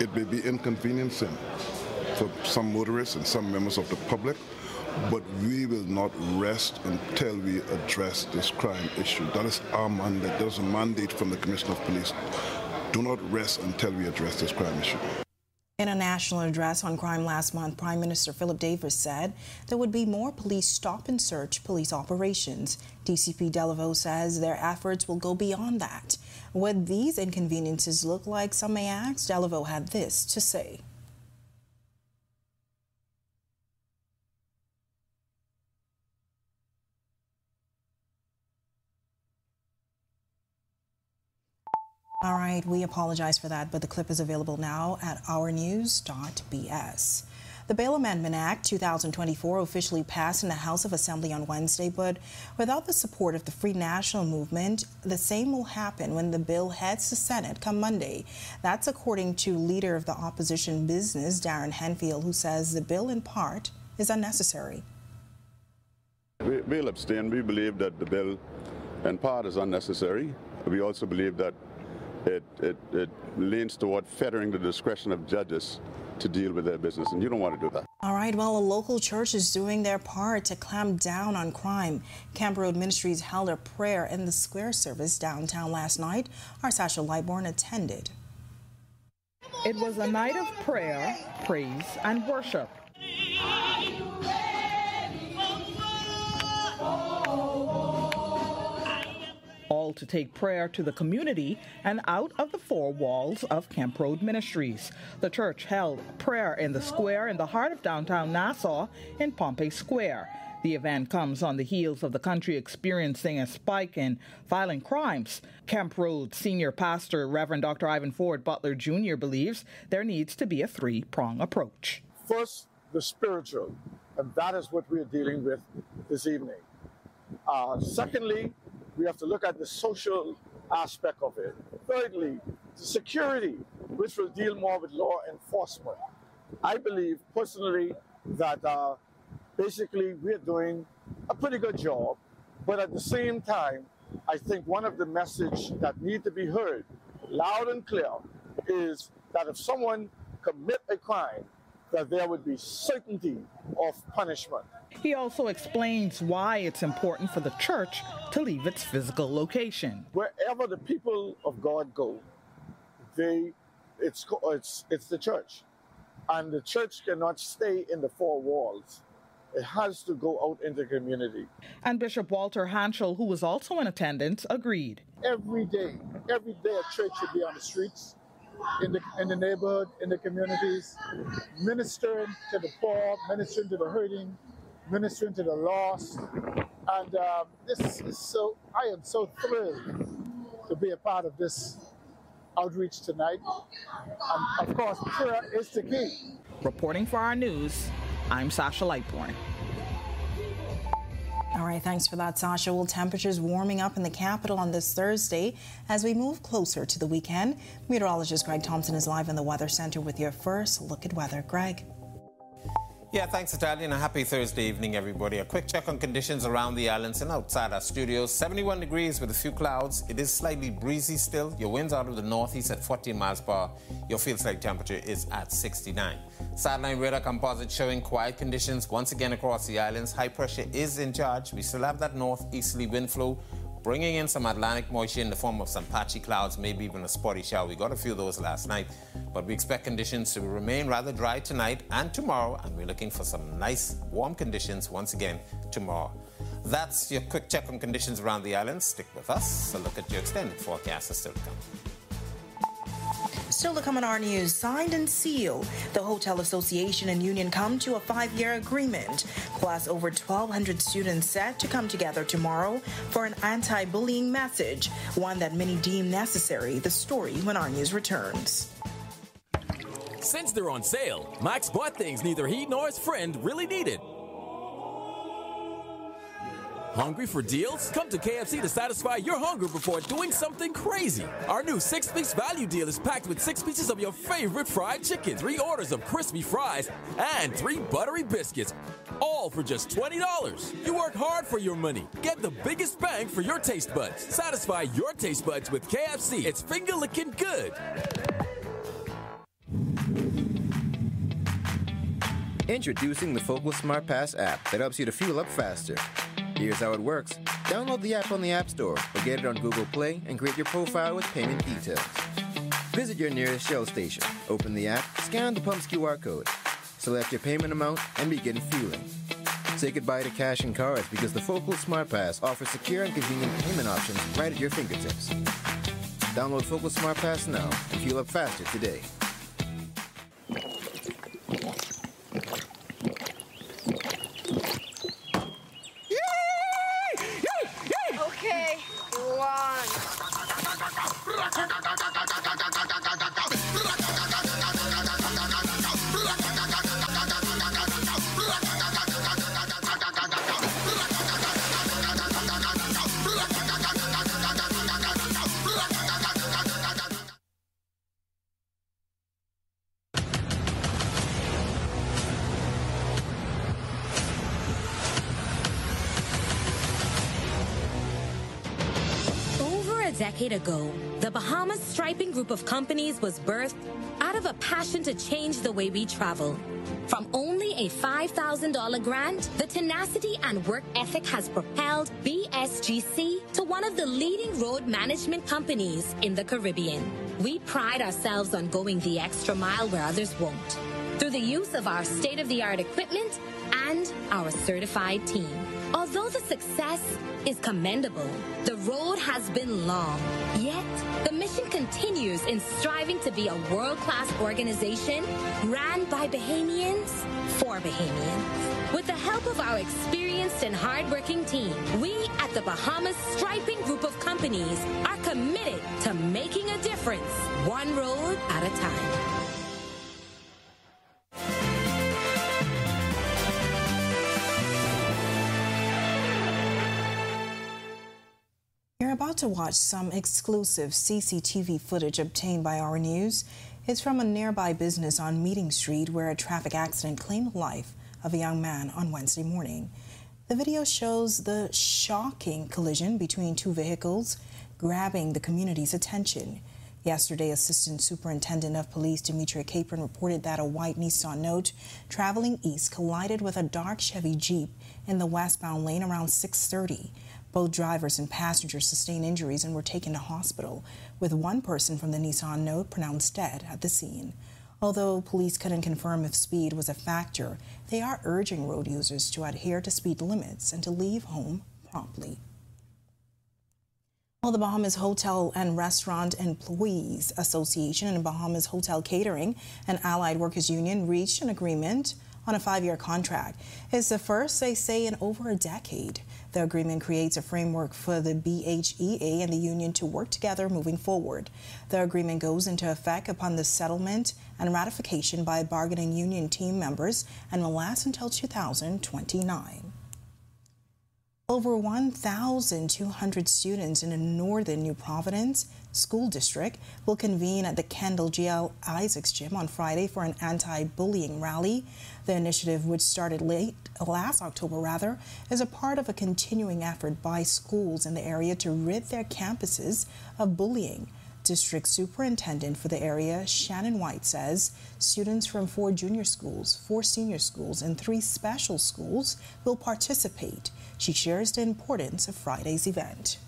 it may be inconveniencing for some motorists and some members of the public, but we will not rest until we address this crime issue. That is our mandate. There's a mandate from the Commissioner of Police do not rest until we address this crime issue. In a national address on crime last month, Prime Minister Philip Davis said there would be more police stop and search police operations. DCP Deleveaux says their efforts will go beyond that. What these inconveniences look like, some may ask. Deleveaux had this to say. All right, we apologize for that, but the clip is available now at ournews.bs. The Bail Amendment Act 2024 officially passed in the House of Assembly on Wednesday, but without the support of the Free National Movement, the same will happen when the bill heads to Senate come Monday. That's according to leader of the opposition business, Darren Henfield, who says the bill in part is unnecessary. We, we'll abstain. We believe that the bill in part is unnecessary. We also believe that it, it, it leans toward fettering the discretion of judges to deal with their business, and you don't want to do that. All right, well, a local church is doing their part to clamp down on crime. Kemp Road Ministries held a prayer in the square service downtown last night. Our Sasha Lightborn attended. It was a night of prayer, praise, and worship. All to take prayer to the community and out of the four walls of Kemp Road Ministries. The church held prayer in the square in the heart of downtown Nassau in Pompey Square. The event comes on the heels of the country experiencing a spike in violent crimes. Kemp Road senior pastor Reverend Dr. Ivan Ford Butler Jr. believes there needs to be a three prong approach. First, the spiritual, and that is what we're dealing with this evening. Uh, secondly, we have to look at the social aspect of it. Thirdly, security, which will deal more with law enforcement. I believe personally that uh, basically we're doing a pretty good job, but at the same time, I think one of the message that need to be heard loud and clear is that if someone commit a crime, that there would be certainty of punishment. He also explains why it's important for the church to leave its physical location. Wherever the people of God go, they it's it's it's the church. And the church cannot stay in the four walls. It has to go out into the community. And Bishop Walter Hanchell, who was also in attendance, agreed. Every day, every day a church should be on the streets, in the in the neighborhood, in the communities, ministering to the poor, ministering to the hurting, ministering to the lost. And um, this is so, I am so thrilled to be a part of this outreach tonight. And of course, prayer is the key. Reporting for our news, I'm Sasha Lightborn. All right, thanks for that, Sasha. Well, temperatures warming up in the capital on this Thursday as we move closer to the weekend. Meteorologist Greg Thompson is live in the Weather Center with your first look at weather. Greg. Yeah, thanks, Italian. a happy Thursday evening, everybody. A quick check on conditions around the islands and outside our studios. 71 degrees with a few clouds. It is slightly breezy still. Your winds out of the northeast at 14 miles per hour. Your field side temperature is at 69. Satellite radar composite showing quiet conditions once again across the islands. High pressure is in charge. We still have that northeasterly wind flow bringing in some Atlantic moisture in the form of some patchy clouds, maybe even a spotty shower. We got a few of those last night, but we expect conditions to remain rather dry tonight and tomorrow, and we're looking for some nice warm conditions once again tomorrow. That's your quick check on conditions around the island. Stick with us. A look at your extended forecast is still to come. Still to come on our news, signed and sealed. The Hotel Association and Union come to a five-year agreement. Plus, over 1,200 students set to come together tomorrow for an anti-bullying message, one that many deem necessary. The story when our news returns. Since they're on sale, Max bought things neither he nor his friend really needed. Hungry for deals? Come to KFC to satisfy your hunger before doing something crazy. Our new six piece value deal is packed with six pieces of your favorite fried chicken, three orders of crispy fries, and three buttery biscuits. All for just $20. You work hard for your money. Get the biggest bang for your taste buds. Satisfy your taste buds with KFC. It's finger licking good. Introducing the Focus Smart Pass app that helps you to fuel up faster. Here's how it works. Download the app on the App Store or get it on Google Play and create your profile with payment details. Visit your nearest Shell station, open the app, scan the pump's QR code, select your payment amount, and begin fueling. Say goodbye to cash and cards because the FOCOL Smart Pass offers secure and convenient payment options right at your fingertips. Download FOCOL Smart Pass now and fuel up faster today. Decade ago, the Bahamas Striping Group of Companies was birthed out of a passion to change the way we travel. From only a $5,000 grant, the tenacity and work ethic has propelled BSGC to one of the leading road management companies in the Caribbean. We pride ourselves on going the extra mile where others won't through the use of our state of the art equipment and our certified team. Although the success is commendable, the road has been long. Yet, the mission continues in striving to be a world class organization ran by Bahamians for Bahamians. With the help of our experienced and hardworking team, we at the Bahamas Striping Group of Companies are committed to making a difference, one road at a time. You're about to watch some exclusive CCTV footage obtained by our news. It's from a nearby business on Meeting Street where a traffic accident claimed the life of a young man on Wednesday morning. The video shows the shocking collision between two vehicles, grabbing the community's attention. Yesterday, Assistant Superintendent of Police Demetria Capron reported that a white Nissan Note traveling east collided with a dark Chevy Jeep in the westbound lane around 6:30. Both drivers and passengers sustained injuries and were taken to hospital, with one person from the Nissan Note pronounced dead at the scene. Although police couldn't confirm if speed was a factor, they are urging road users to adhere to speed limits and to leave home promptly. Well, the Bahamas Hotel and Restaurant Employees Association and Bahamas Hotel Catering and Allied Workers Union reached an agreement on a five year contract. It's the first, they say, in over a decade. The agreement creates a framework for the BHEA and the union to work together moving forward. The agreement goes into effect upon the settlement and ratification by bargaining union team members and will last until 2029. Over 1,200 students in the northern New Providence School District will convene at the Kendall GL Isaacs Gym on Friday for an anti-bullying rally. The initiative, which started late last October rather, is a part of a continuing effort by schools in the area to rid their campuses of bullying. District Superintendent for the area, Shannon White, says students from four junior schools, four senior schools, and three special schools will participate. She shares the importance of Friday's event.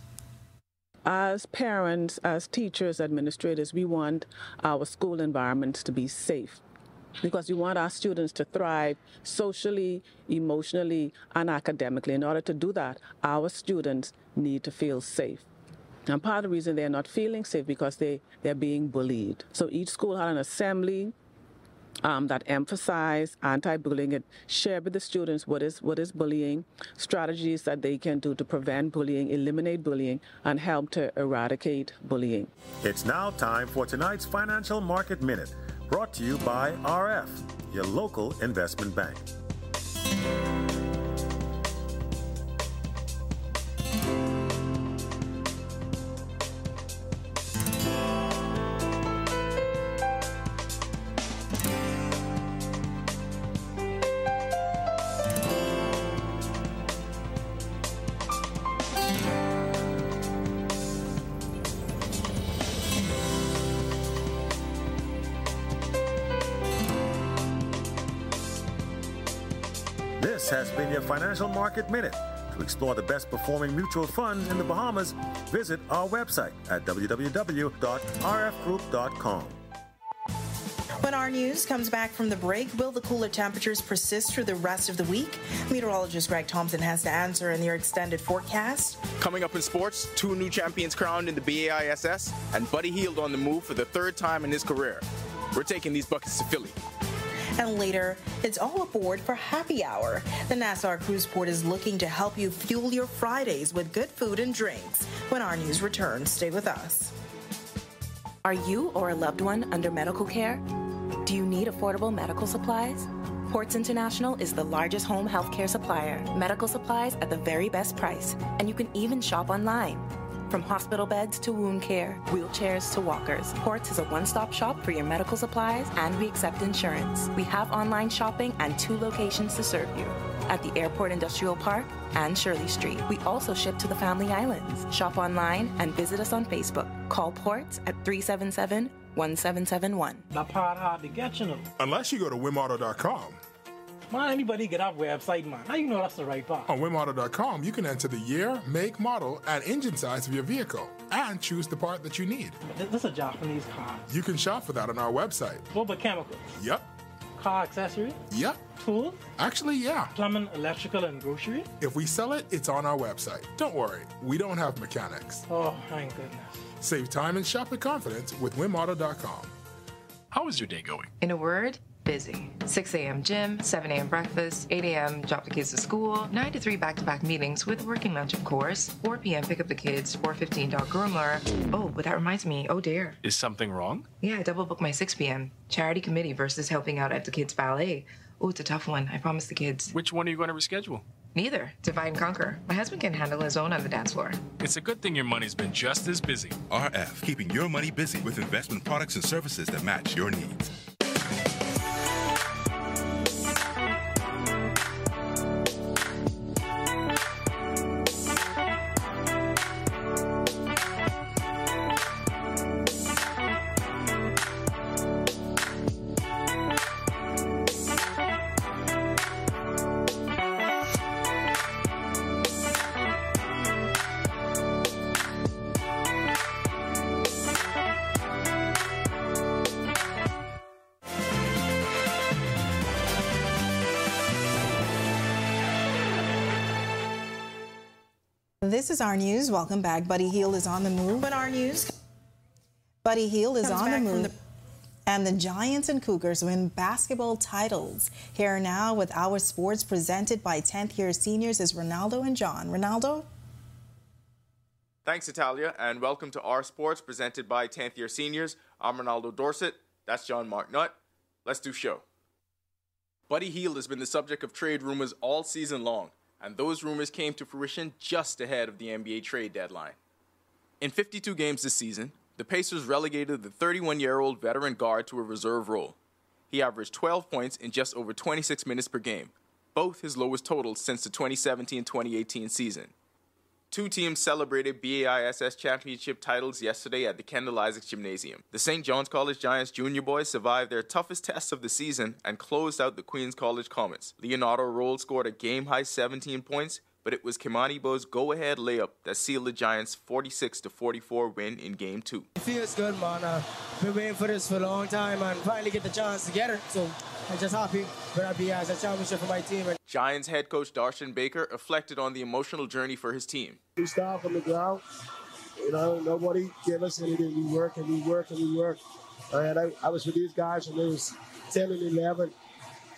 As parents, as teachers, administrators, we want our school environments to be safe because we want our students to thrive socially, emotionally, and academically. In order to do that, our students need to feel safe. And part of the reason they're not feeling safe because they, they're being bullied. So each school had an assembly um, that emphasized anti-bullying and shared with the students what is what is bullying, strategies that they can do to prevent bullying, eliminate bullying, and help to eradicate bullying. It's now time for tonight's Financial Market Minute, brought to you by RF, your local investment bank. This has been your Financial Market Minute. To explore the best performing mutual funds in the Bahamas, visit our website at www.rfgroup.com. When our news comes back from the break, will the cooler temperatures persist through the rest of the week? Meteorologist Greg Thompson has the answer in your extended forecast. Coming up in sports, two new champions crowned in the BAISS, and Buddy Hield on the move for the third time in his career. We're taking these buckets to Philly. And later, it's all aboard for happy hour. The Nassau Cruise Port is looking to help you fuel your Fridays with good food and drinks. When our news returns, stay with us. Are you or a loved one under medical care? Do you need affordable medical supplies? Ports International is the largest home healthcare supplier. Medical supplies at the very best price, and you can even shop online. From hospital beds to wound care, wheelchairs to walkers, Ports is a one stop shop for your medical supplies, and we accept insurance. We have online shopping and two locations to serve you at the Airport Industrial Park and Shirley Street. We also ship to the Family Islands. Shop online and visit us on Facebook. Call Ports at 377 1771. That part hard to get, you know. Unless you go to wimauto.com. Man, anybody get our website, man. How you know that's the right part? On wimauto.com, you can enter the year, make, model, and engine size of your vehicle and choose the part that you need. This is a Japanese car. You can shop for that on our website. What about chemicals? Yep. Car accessories? Yep. Tools? Actually, yeah. Plumbing, electrical, and grocery? If we sell it, it's on our website. Don't worry, we don't have mechanics. Oh, thank goodness. Save time and shop with confidence with WimAuto.com. How is your day going? In a word, busy. 6 a.m. gym, 7 a.m. breakfast, 8 a.m. drop the kids to school, 9 to 3 back-to-back meetings with working lunch, of course, 4 p.m. pick up the kids, 4.15 dog groomer. Oh, but that reminds me, oh dear. Is something wrong? Yeah, I double booked my 6 p.m. Charity committee versus helping out at the kids' ballet. Oh, it's a tough one. I promised the kids. Which one are you going to reschedule? Neither. Divide and conquer. My husband can handle his own on the dance floor. It's a good thing your money's been just as busy. RF, keeping your money busy with investment products and services that match your needs. Is our news. Welcome back. Buddy Hield is on the move. But our news, Buddy Hield is on the move. The and the Giants and Cougars win basketball titles. Here now with our sports presented by 10th year seniors is Ronaldo and John. Ronaldo? Thanks, Natalia, and welcome to our sports presented by 10th year seniors. I'm Ronaldo Dorset. That's John Mark Nutt. Let's do show. Buddy Hield has been the subject of trade rumors all season long and those rumors came to fruition just ahead of the NBA trade deadline. In 52 games this season, the Pacers relegated the 31 year old veteran guard to a reserve role. He averaged 12 points in just over 26 minutes per game, both his lowest totals since the 2017 2018 season. Two teams celebrated BAISS championship titles yesterday at the Kendall Isaacs Gymnasium. The St. John's College Giants junior boys survived their toughest test of the season and closed out the Queens College Comets. Leonardo Roll scored a game high 17 points, but it was Kimani Bo's go ahead layup that sealed the Giants' 46 44 win in game two. It feels good, man. I've been waiting for this for a long time and finally get the chance to get it. So I'm just happy that I be as a championship for my team. Giants head coach Darshan Baker reflected on the emotional journey for his team. We start from the ground. You know, nobody gave us anything. We work and we work and we work. And I, I was with these guys when they was 10 and 11.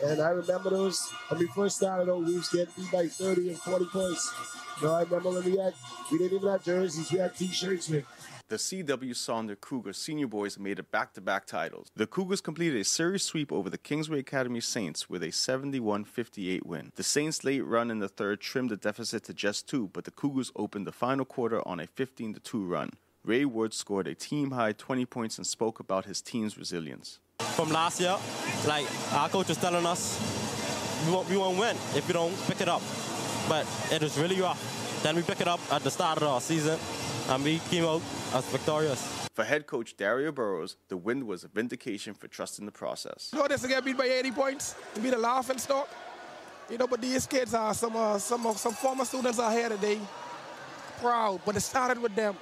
And I remember those when we first started out, we was getting beat by 30 and 40 points. You know, I remember when we had, we didn't even have jerseys, we had t-shirts with the C.W. Saunders Cougars senior boys made it back to back titles. The Cougars completed a series sweep over the Kingsway Academy Saints with a 71 58 win. The Saints' late run in the third trimmed the deficit to just two, but the Cougars opened the final quarter on a 15 2 run. Ray Ward scored a team high 20 points and spoke about his team's resilience. From last year, like our coach was telling us, we won't, we won't win if we don't pick it up. But it was really rough. Then we pick it up at the start of our season, and we came out as victorious. For head coach Dario Burrows, the win was a vindication for trusting the process. You know this to get beat by 80 points, to be the laughing stock. You know, but these kids are some uh, some some former students are here today, proud. But it started with them.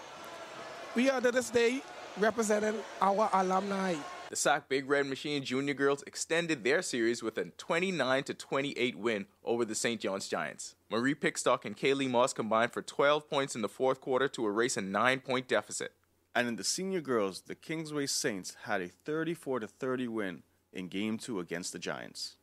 We are to this day representing our alumni. The Sac Big Red Machine Junior Girls extended their series with a 29 28 win over the St. John's Giants. Marie Pickstock and Kaylee Moss combined for 12 points in the fourth quarter to erase a nine point deficit. And in the senior girls, the Kingsway Saints had a 34 30 win in game two against the Giants.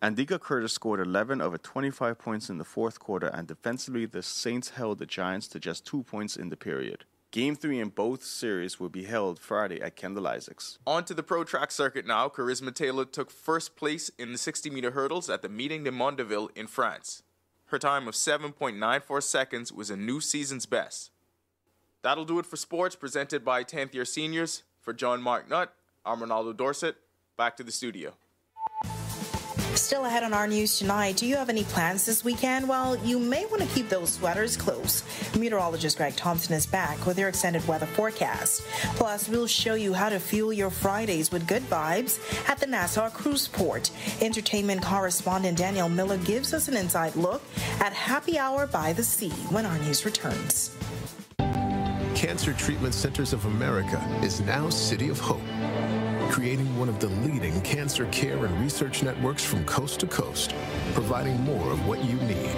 Andika Curtis scored 11 of 25 points in the fourth quarter, and defensively, the Saints held the Giants to just two points in the period. Game three in both series will be held Friday at Kendall Isaacs. On to the pro track circuit now. Charisma Taylor took first place in the 60 meter hurdles at the Meeting de Mondeville in France. Her time of 7.94 seconds was a new season's best. That'll do it for sports presented by 10th year seniors. For John Mark Nutt, I'm Ronaldo Dorset. Back to the studio. Still ahead on our news tonight, do you have any plans this weekend? Well, you may want to keep those sweaters close. Meteorologist Greg Thompson is back with your extended weather forecast. Plus, we'll show you how to fuel your Fridays with good vibes at the Nassau Cruise Port. Entertainment correspondent Daniel Miller gives us an inside look at Happy Hour by the Sea when our news returns. Cancer Treatment Centers of America is now City of Hope creating one of the leading cancer care and research networks from coast to coast, providing more of what you need.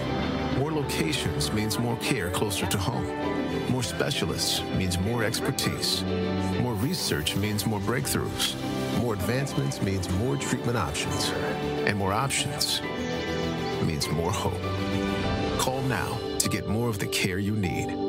More locations means more care closer to home. More specialists means more expertise. More research means more breakthroughs. More advancements means more treatment options. And more options means more hope. Call now to get more of the care you need.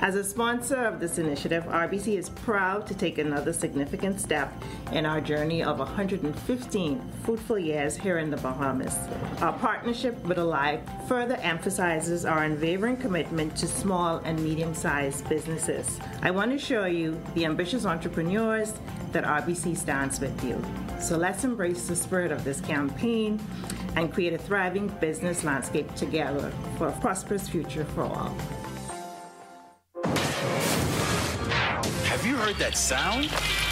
As a sponsor of this initiative, RBC is proud to take another significant step in our journey of 115 fruitful years here in the Bahamas. Our partnership with Alive further emphasizes our unwavering commitment to small and medium sized businesses. I want to show you the ambitious entrepreneurs that RBC stands with you. So let's embrace the spirit of this campaign and create a thriving business landscape together for a prosperous future for all. Heard that sound?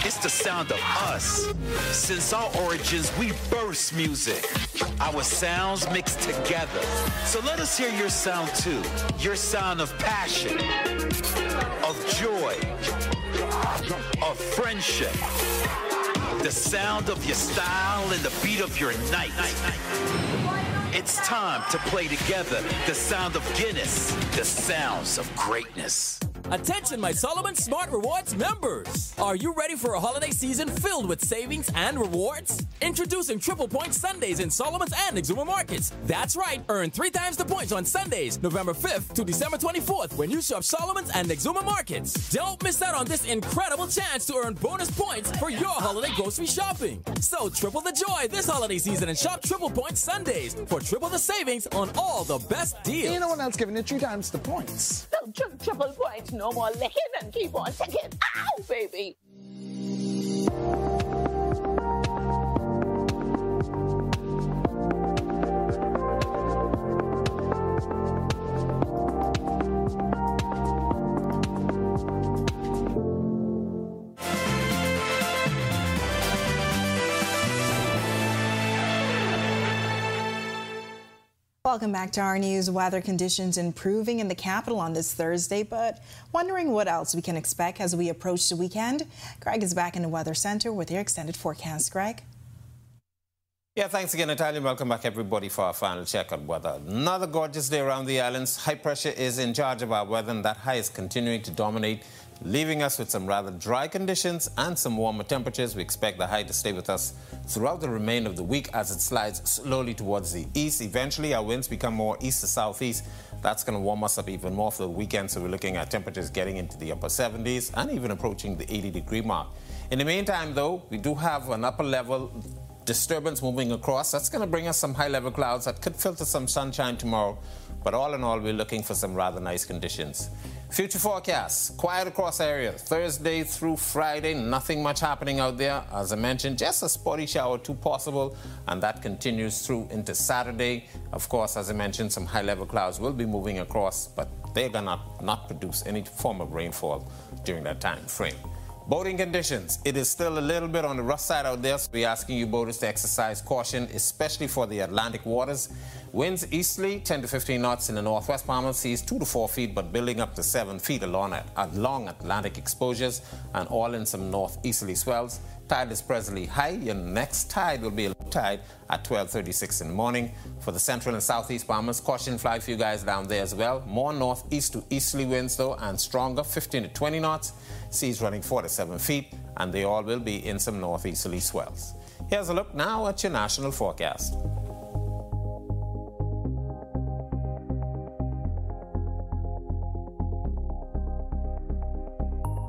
It's the sound of us. Since our origins, we burst music. Our sounds mixed together. So let us hear your sound too. Your sound of passion, of joy, of friendship. The sound of your style and the beat of your night. It's time to play together the sound of Guinness, the sounds of greatness. Attention, my Solomon Smart Rewards members! Are you ready for a holiday season filled with savings and rewards? Introducing Triple Point Sundays in Solomon's and Exuma markets. That's right, earn three times the points on Sundays, November 5th to December 24th when you shop Solomon's and Exuma markets. Don't miss out on this incredible chance to earn bonus points for your holiday grocery shopping. So triple the joy this holiday season and shop Triple Point Sundays for triple the savings on all the best deals. You know what else giving it three times the points? No, tri- triple points no more licking and keep on ticking. Ow, baby. Welcome back to our news. Weather conditions improving in the capital on this Thursday, but wondering what else we can expect as we approach the weekend. Greg is back in the Weather Center with your extended forecast. Greg? Yeah, thanks again, Natalia. Welcome back, everybody, for our final check on weather. Another gorgeous day around the islands. High pressure is in charge of our weather, and that high is continuing to dominate leaving us with some rather dry conditions and some warmer temperatures. We expect the high to stay with us throughout the remainder of the week as it slides slowly towards the east. Eventually, our winds become more east to southeast. That's going to warm us up even more for the weekend, so we're looking at temperatures getting into the upper 70s and even approaching the 80 degree mark. In the meantime, though, we do have an upper level disturbance moving across. That's going to bring us some high level clouds that could filter some sunshine tomorrow. But all in all, we're looking for some rather nice conditions. Future forecasts, quiet across area. Thursday through Friday, nothing much happening out there. As I mentioned, just a spotty shower or two possible, and that continues through into Saturday. Of course, as I mentioned, some high-level clouds will be moving across, but they're gonna not produce any form of rainfall during that time frame. Boating conditions. It is still a little bit on the rough side out there, so we're asking you boaters to exercise caution, especially for the Atlantic waters. Winds easterly, 10 to 15 knots in the northwest Bahamas seas, 2 to 4 feet, but building up to 7 feet along, along Atlantic exposures, and all in some northeasterly swells. Tide is presently high. Your next tide will be a low tide at 12:36 in the morning. For the central and southeast Bahamas, caution flag for you guys down there as well. More northeast to easterly winds though, and stronger, 15 to 20 knots. Seas running 4 to 7 feet, and they all will be in some northeasterly swells. Here's a look now at your national forecast.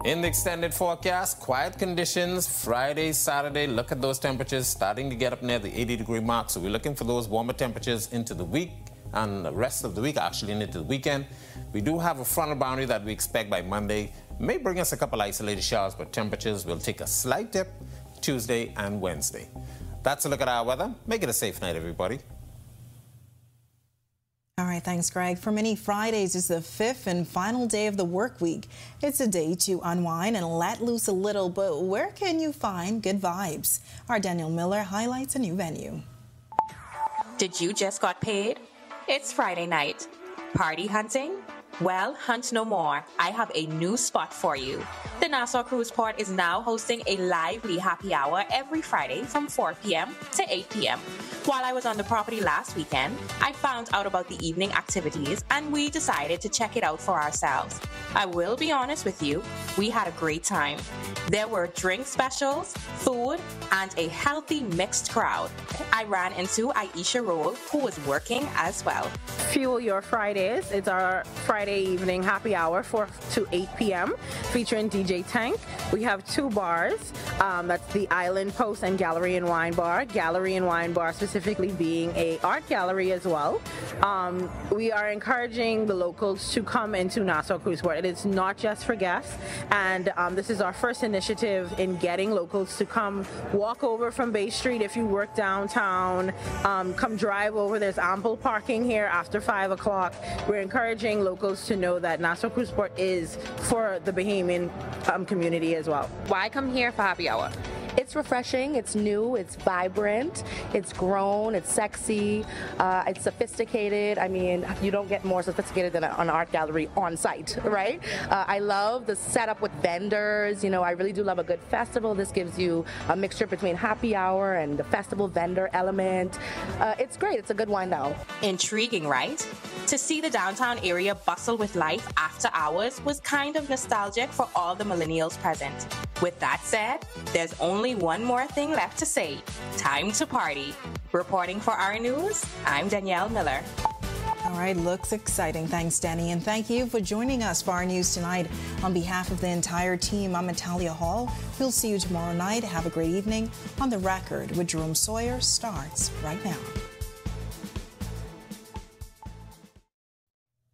In the extended forecast, quiet conditions Friday, Saturday. Look at those temperatures starting to get up near the 80 degree mark. So we're looking for those warmer temperatures into the week and the rest of the week, actually, into the weekend. We do have a frontal boundary that we expect by Monday. May bring us a couple isolated showers, but temperatures will take a slight dip Tuesday and Wednesday. That's a look at our weather. Make it a safe night, everybody. All right, thanks, Greg. For many, Fridays is the fifth and final day of the work week. It's a day to unwind and let loose a little, but where can you find good vibes? Our Daniel Miller highlights a new venue. Did you just got paid? It's Friday night. Party hunting? Well, hunt no more. I have a new spot for you. The Nassau Cruise Port is now hosting a lively happy hour every Friday from 4 p.m. to 8 p.m. While I was on the property last weekend, I found out about the evening activities and we decided to check it out for ourselves. I will be honest with you, we had a great time. There were drink specials, food, and a healthy mixed crowd. I ran into Aisha Roll, who was working as well. Fuel Your Fridays. It's our Friday evening happy hour, 4 to 8 p.m., featuring DJ Tank. We have two bars. Um, that's the Island Post and Gallery and Wine Bar. Gallery and Wine Bar specifically being a art gallery as well. Um, we are encouraging the locals to come into Nassau Cruise Port. It is not just for guests, and um, this is our first initiative in getting locals to come walk over from Bay Street if you work downtown. Um, come drive over. There's ample parking here after 5 o'clock. We're encouraging locals to know that Nassau Cruise Port is for the Bahamian um, community as well. Why come here for happy hour? It's refreshing, it's new, it's vibrant, it's grown, it's sexy, uh, it's sophisticated. I mean, you don't get more sophisticated than an art gallery on site, right? Uh, I love the setup with vendors. You know, I really do love a good festival. This gives you a mixture between happy hour and the festival vendor element. Uh, it's great, it's a good wind down. Intriguing, right? To see the downtown area bustle with life after hours was kind of nostalgic for all the millennials present. With that said, there's only one more thing left to say. Time to party. Reporting for our news, I'm Danielle Miller. All right, looks exciting. Thanks, Danny. And thank you for joining us for our news tonight. On behalf of the entire team, I'm Natalia Hall. We'll see you tomorrow night. Have a great evening. On the record with Jerome Sawyer starts right now.